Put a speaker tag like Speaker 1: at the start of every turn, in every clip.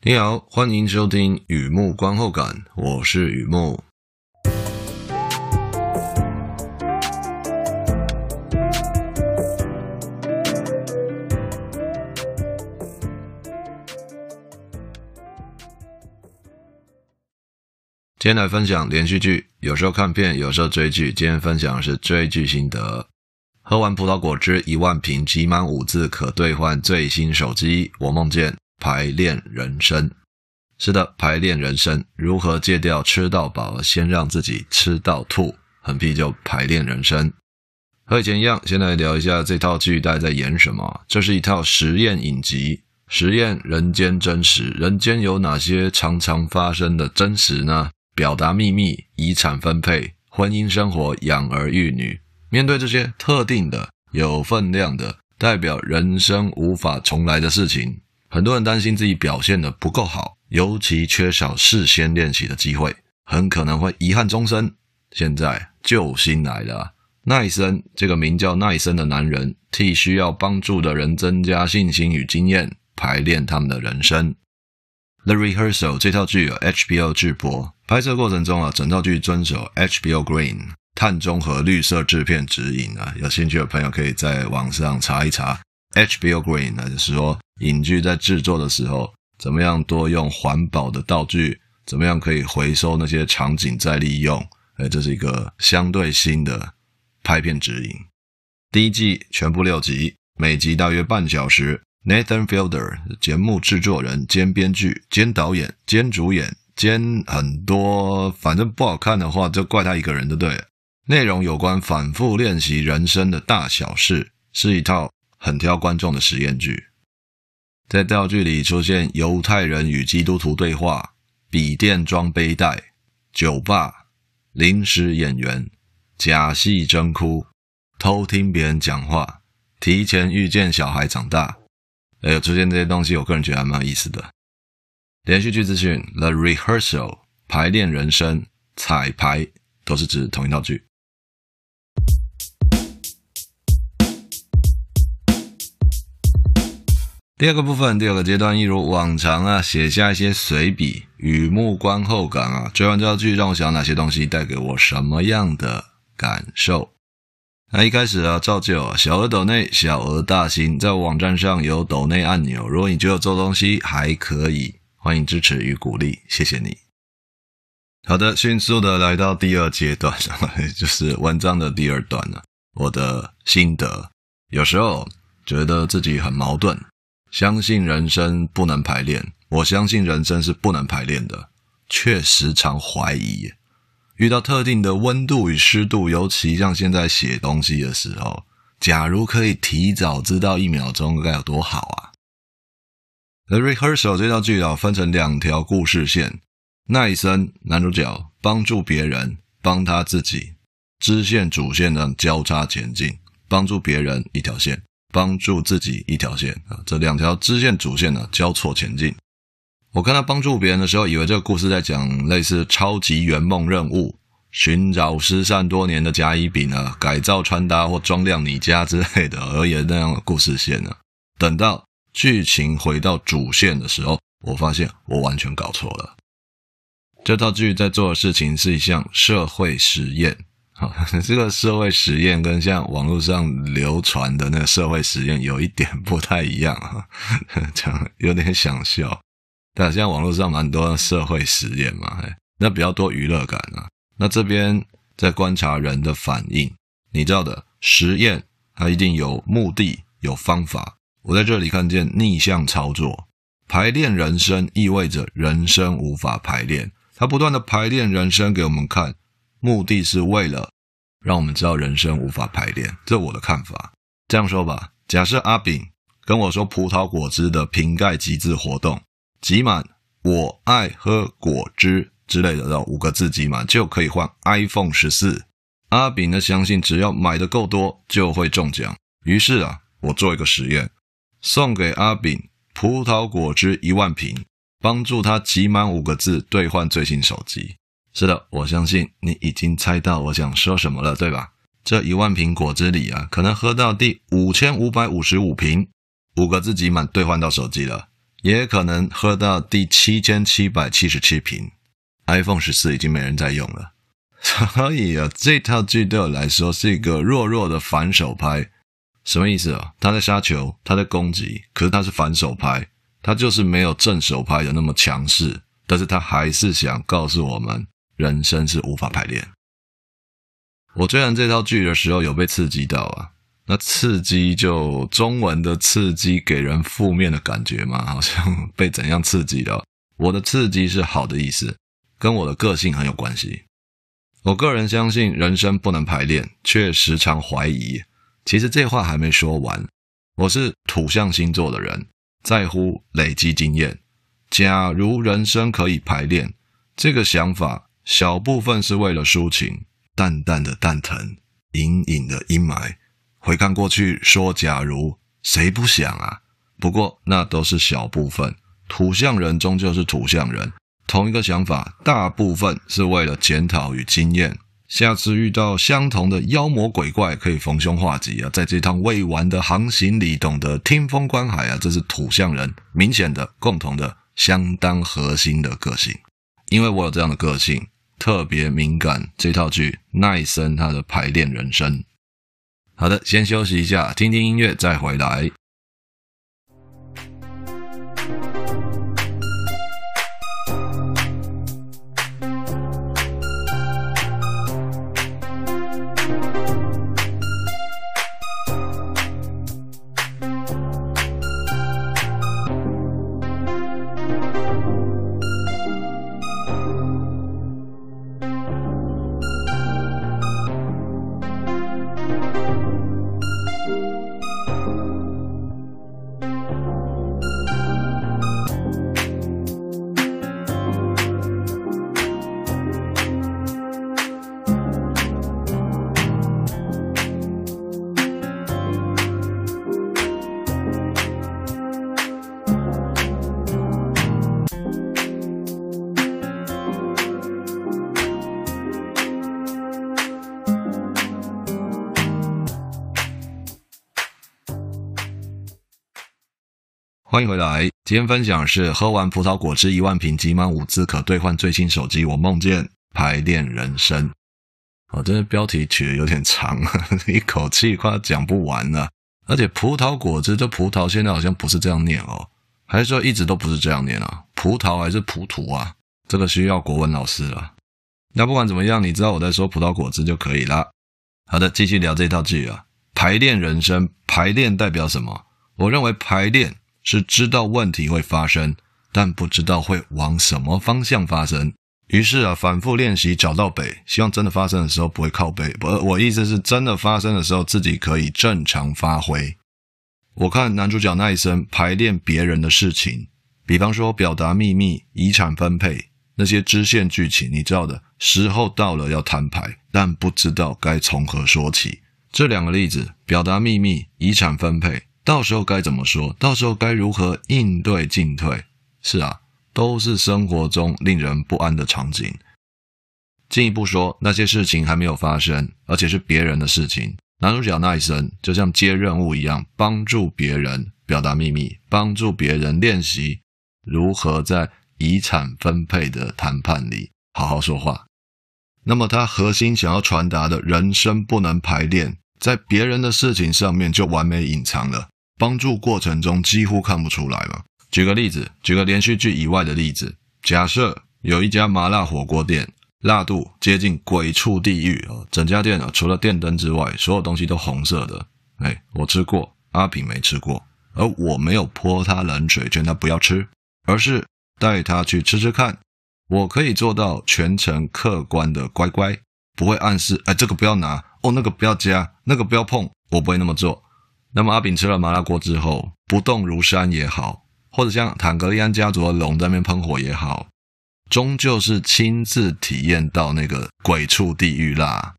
Speaker 1: 你好，欢迎收听雨木观后感，我是雨木。今天来分享连续剧，有时候看片，有时候追剧。今天分享的是追剧心得。喝完葡萄果汁一万瓶，集满五字可兑换最新手机。我梦见。排练人生，是的，排练人生，如何戒掉吃到饱，先让自己吃到吐，横批就排练人生。和以前一样，先来聊一下这套剧大概在演什么。这是一套实验影集，实验人间真实，人间有哪些常常发生的真实呢？表达秘密、遗产分配、婚姻生活、养儿育女，面对这些特定的、有分量的、代表人生无法重来的事情。很多人担心自己表现得不够好，尤其缺少事先练习的机会，很可能会遗憾终生。现在救星来了，奈森这个名叫奈森的男人，替需要帮助的人增加信心与经验，排练他们的人生。The Rehearsal 这套剧有 HBO 制播，拍摄过程中啊，整套剧遵守 HBO Green 碳中和绿色制片指引啊，有兴趣的朋友可以在网上查一查 HBO Green，那就是说。影剧在制作的时候，怎么样多用环保的道具？怎么样可以回收那些场景再利用？诶，这是一个相对新的拍片指引。第一季全部六集，每集大约半小时。Nathan Fielder 节目制作人兼编剧兼导演兼主演兼很多，反正不好看的话就怪他一个人，就对了。内容有关反复练习人生的大小事，是一套很挑观众的实验剧。在道具里出现犹太人与基督徒对话、笔电装背带、酒吧、临时演员、假戏真哭、偷听别人讲话、提前预见小孩长大，还有出现这些东西，我个人觉得还蛮有意思的。连续剧资讯：The Rehearsal 排练人生、彩排都是指同一道具。第二个部分，第二个阶段，一如往常啊，写下一些随笔，雨木观后感啊。追完这套剧，让我想哪些东西带给我什么样的感受？那一开始啊，照旧，小额抖内，小额大新，在网站上有抖内按钮。如果你觉得做东西还可以，欢迎支持与鼓励，谢谢你。好的，迅速的来到第二阶段，就是文章的第二段了。我的心得，有时候觉得自己很矛盾。相信人生不能排练，我相信人生是不能排练的，却时常怀疑。遇到特定的温度与湿度，尤其像现在写东西的时候，假如可以提早知道一秒钟该有多好啊！The Rehearsal 这套剧啊，分成两条故事线，奈森男主角帮助别人，帮他自己，支线主线的交叉前进，帮助别人一条线。帮助自己一条线啊，这两条支线主线呢交错前进。我看他帮助别人的时候，以为这个故事在讲类似超级圆梦任务，寻找失散多年的甲乙丙啊，改造穿搭或装亮你家之类的而言那样的故事线呢。等到剧情回到主线的时候，我发现我完全搞错了。这套剧在做的事情是一项社会实验。好，这个社会实验跟像网络上流传的那个社会实验有一点不太一样啊，这样有点想笑。但现在网络上蛮多社会实验嘛，那比较多娱乐感啊。那这边在观察人的反应，你知道的，实验它一定有目的、有方法。我在这里看见逆向操作，排练人生意味着人生无法排练，它不断的排练人生给我们看。目的是为了让我们知道人生无法排练，这我的看法。这样说吧，假设阿炳跟我说葡萄果汁的瓶盖集字活动，集满“我爱喝果汁”之类的，五个字集满就可以换 iPhone 十四。阿炳呢，相信只要买的够多就会中奖。于是啊，我做一个实验，送给阿炳葡萄果汁一万瓶，帮助他集满五个字兑换最新手机。是的，我相信你已经猜到我想说什么了，对吧？这一万瓶果汁里啊，可能喝到第五千五百五十五瓶，五个字集满兑换到手机了。也可能喝到第七千七百七十七瓶。iPhone 十四已经没人在用了，所以啊，这套剧对我来说是一个弱弱的反手拍。什么意思啊？他在杀球，他在攻击，可是他是反手拍，他就是没有正手拍的那么强势。但是他还是想告诉我们，人生是无法排练。我追完这套剧的时候，有被刺激到啊。那刺激就中文的刺激，给人负面的感觉嘛，好像被怎样刺激了？我的刺激是好的意思，跟我的个性很有关系。我个人相信人生不能排练，却时常怀疑。其实这话还没说完。我是土象星座的人，在乎累积经验。假如人生可以排练，这个想法小部分是为了抒情，淡淡的蛋疼，隐隐的阴霾。回看过去，说假如谁不想啊？不过那都是小部分。土象人终究是土象人，同一个想法，大部分是为了检讨与经验。下次遇到相同的妖魔鬼怪，可以逢凶化吉啊！在这趟未完的航行里，懂得听风观海啊！这是土象人明显的、共同的、相当核心的个性。因为我有这样的个性，特别敏感。这套剧奈森他的排练人生。好的，先休息一下，听听音乐，再回来。欢迎回来，今天分享是喝完葡萄果汁一万瓶，集满五次可兑换最新手机。我梦见排练人生。哦，这个标题取得有点长，一口气快要讲不完了。而且葡萄果汁这葡萄现在好像不是这样念哦，还是说一直都不是这样念啊？葡萄还是葡萄啊？这个需要国文老师了。那不管怎么样，你知道我在说葡萄果汁就可以了。好的，继续聊这套剧啊。排练人生，排练代表什么？我认为排练。是知道问题会发生，但不知道会往什么方向发生。于是啊，反复练习找到北，希望真的发生的时候不会靠北。不，我意思是真的发生的时候自己可以正常发挥。我看男主角奈森排练别人的事情，比方说表达秘密、遗产分配那些支线剧情，你知道的，时候到了要摊牌，但不知道该从何说起。这两个例子，表达秘密、遗产分配。到时候该怎么说？到时候该如何应对进退？是啊，都是生活中令人不安的场景。进一步说，那些事情还没有发生，而且是别人的事情。男主角奈森就像接任务一样，帮助别人表达秘密，帮助别人练习如何在遗产分配的谈判里好好说话。那么，他核心想要传达的人生不能排练，在别人的事情上面就完美隐藏了。帮助过程中几乎看不出来了。举个例子，举个连续剧以外的例子。假设有一家麻辣火锅店，辣度接近鬼畜地狱啊！整家店啊，除了电灯之外，所有东西都红色的。哎，我吃过，阿平没吃过，而我没有泼他冷水，劝他不要吃，而是带他去吃吃看。我可以做到全程客观的乖乖，不会暗示哎，这个不要拿哦，那个不要加，那个不要碰，我不会那么做。那么阿炳吃了麻辣锅之后，不动如山也好，或者像坦格利安家族的龙在那边喷火也好，终究是亲自体验到那个鬼畜地狱辣。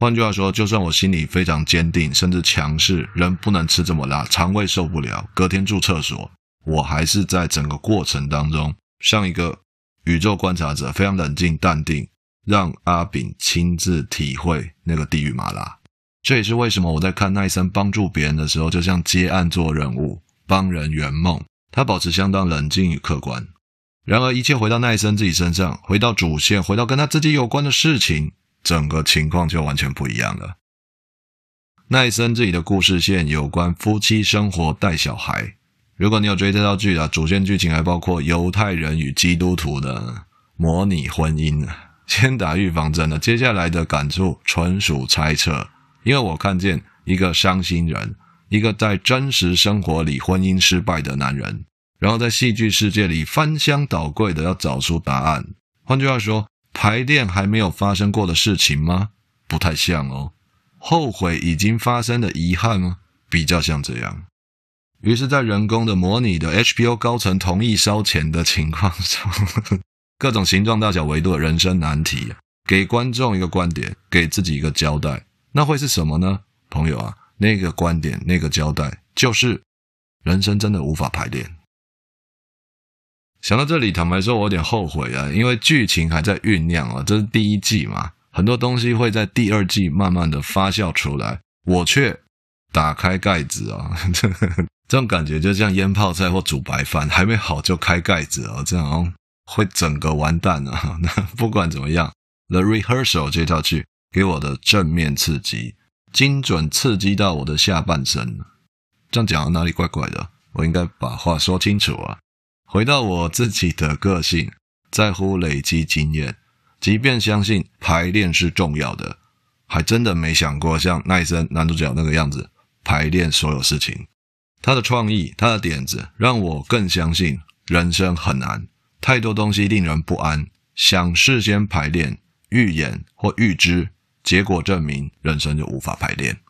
Speaker 1: 换句话说，就算我心里非常坚定，甚至强势，人不能吃这么辣，肠胃受不了，隔天住厕所，我还是在整个过程当中，像一个宇宙观察者，非常冷静淡定，让阿炳亲自体会那个地狱麻辣。这也是为什么我在看奈森帮助别人的时候，就像接案做任务，帮人圆梦。他保持相当冷静与客观。然而，一切回到奈森自己身上，回到主线，回到跟他自己有关的事情，整个情况就完全不一样了。奈森自己的故事线有关夫妻生活、带小孩。如果你有追这套剧啊，主线剧情还包括犹太人与基督徒的模拟婚姻。先打预防针了，接下来的感触纯属猜测，因为我看见一个伤心人，一个在真实生活里婚姻失败的男人，然后在戏剧世界里翻箱倒柜的要找出答案。换句话说，排练还没有发生过的事情吗？不太像哦。后悔已经发生的遗憾吗？比较像这样。于是，在人工的模拟的 HBO 高层同意烧钱的情况下。各种形状、大小、维度的人生难题，给观众一个观点，给自己一个交代，那会是什么呢？朋友啊，那个观点、那个交代，就是人生真的无法排练。想到这里，坦白说，我有点后悔啊，因为剧情还在酝酿啊，这是第一季嘛，很多东西会在第二季慢慢的发酵出来，我却打开盖子啊，这种感觉就像腌泡菜或煮白饭，还没好就开盖子啊，这样。会整个完蛋啊！那 不管怎么样，《The Rehearsal》这套剧给我的正面刺激，精准刺激到我的下半身。这样讲哪里怪怪的？我应该把话说清楚啊！回到我自己的个性，在乎累积经验，即便相信排练是重要的，还真的没想过像奈森男主角那个样子排练所有事情。他的创意，他的点子，让我更相信人生很难。太多东西令人不安，想事先排练、预演或预知，结果证明人生就无法排练。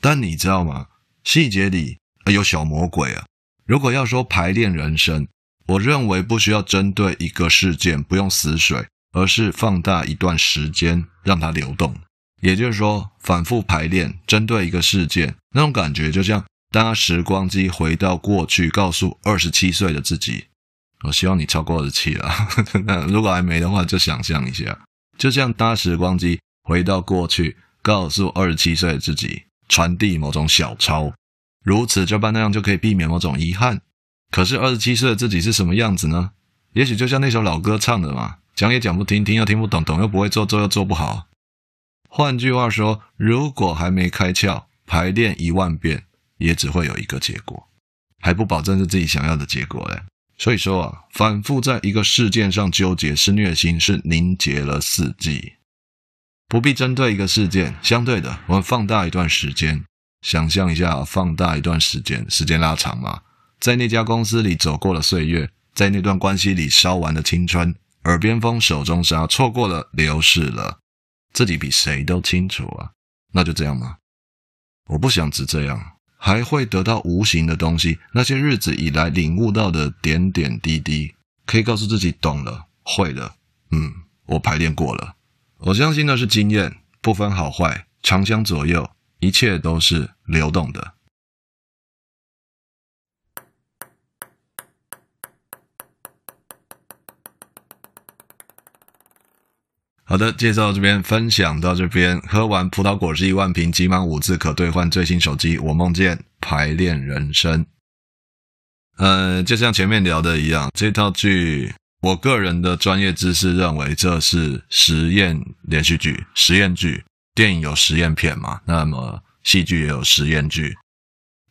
Speaker 1: 但你知道吗？细节里有小魔鬼啊！如果要说排练人生，我认为不需要针对一个事件不用死水，而是放大一段时间让它流动。也就是说，反复排练，针对一个事件，那种感觉就像搭时光机回到过去，告诉二十七岁的自己。我希望你超过二十七了，那如果还没的话，就想象一下，就像搭时光机回到过去，告诉二十七岁的自己，传递某种小抄，如此这般那样就可以避免某种遗憾。可是二十七岁的自己是什么样子呢？也许就像那首老歌唱的嘛，讲也讲不听，听又听不懂，懂又不会做，做又做不好。换句话说，如果还没开窍，排练一万遍，也只会有一个结果，还不保证是自己想要的结果嘞。所以说啊，反复在一个事件上纠结是虐心，是凝结了四季。不必针对一个事件，相对的，我们放大一段时间，想象一下，放大一段时间，时间拉长嘛，在那家公司里走过了岁月，在那段关系里烧完了青春，耳边风，手中沙，错过了，流逝了，自己比谁都清楚啊。那就这样吗？我不想只这样。还会得到无形的东西，那些日子以来领悟到的点点滴滴，可以告诉自己懂了，会了。嗯，我排练过了，我相信那是经验，不分好坏，长相左右，一切都是流动的。好的，介绍到这边，分享到这边。喝完葡萄果汁一万瓶，集满五次可兑换最新手机。我梦见排练人生。呃，就像前面聊的一样，这套剧，我个人的专业知识认为这是实验连续剧、实验剧。电影有实验片嘛？那么戏剧也有实验剧。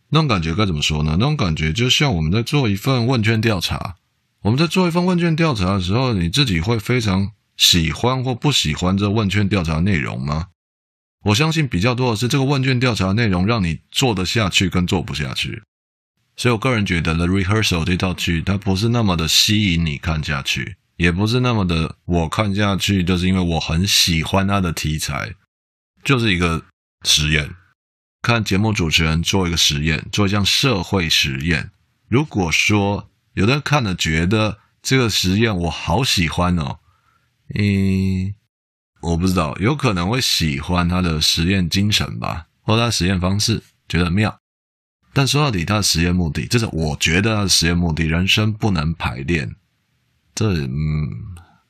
Speaker 1: 那种感觉该怎么说呢？那种感觉就像我们在做一份问卷调查。我们在做一份问卷调查的时候，你自己会非常。喜欢或不喜欢这问卷调查内容吗？我相信比较多的是这个问卷调查内容让你做得下去跟做不下去。所以我个人觉得《The Rehearsal》这套剧它不是那么的吸引你看下去，也不是那么的我看下去就是因为我很喜欢它的题材，就是一个实验，看节目主持人做一个实验，做一项社会实验。如果说有的人看了觉得这个实验我好喜欢哦。嗯，我不知道，有可能会喜欢他的实验精神吧，或他实验方式，觉得妙。但说到底，他的实验目的，这是我觉得他的实验目的，人生不能排练，这嗯，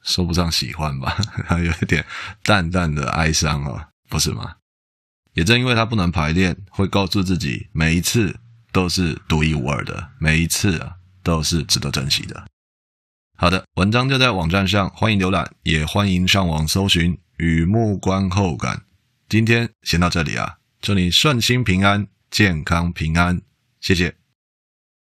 Speaker 1: 说不上喜欢吧，还有一点淡淡的哀伤哦，不是吗？也正因为他不能排练，会告诉自己，每一次都是独一无二的，每一次啊，都是值得珍惜的。好的，文章就在网站上，欢迎浏览，也欢迎上网搜寻“雨幕观后感”。今天先到这里啊，祝你顺心平安，健康平安，谢谢。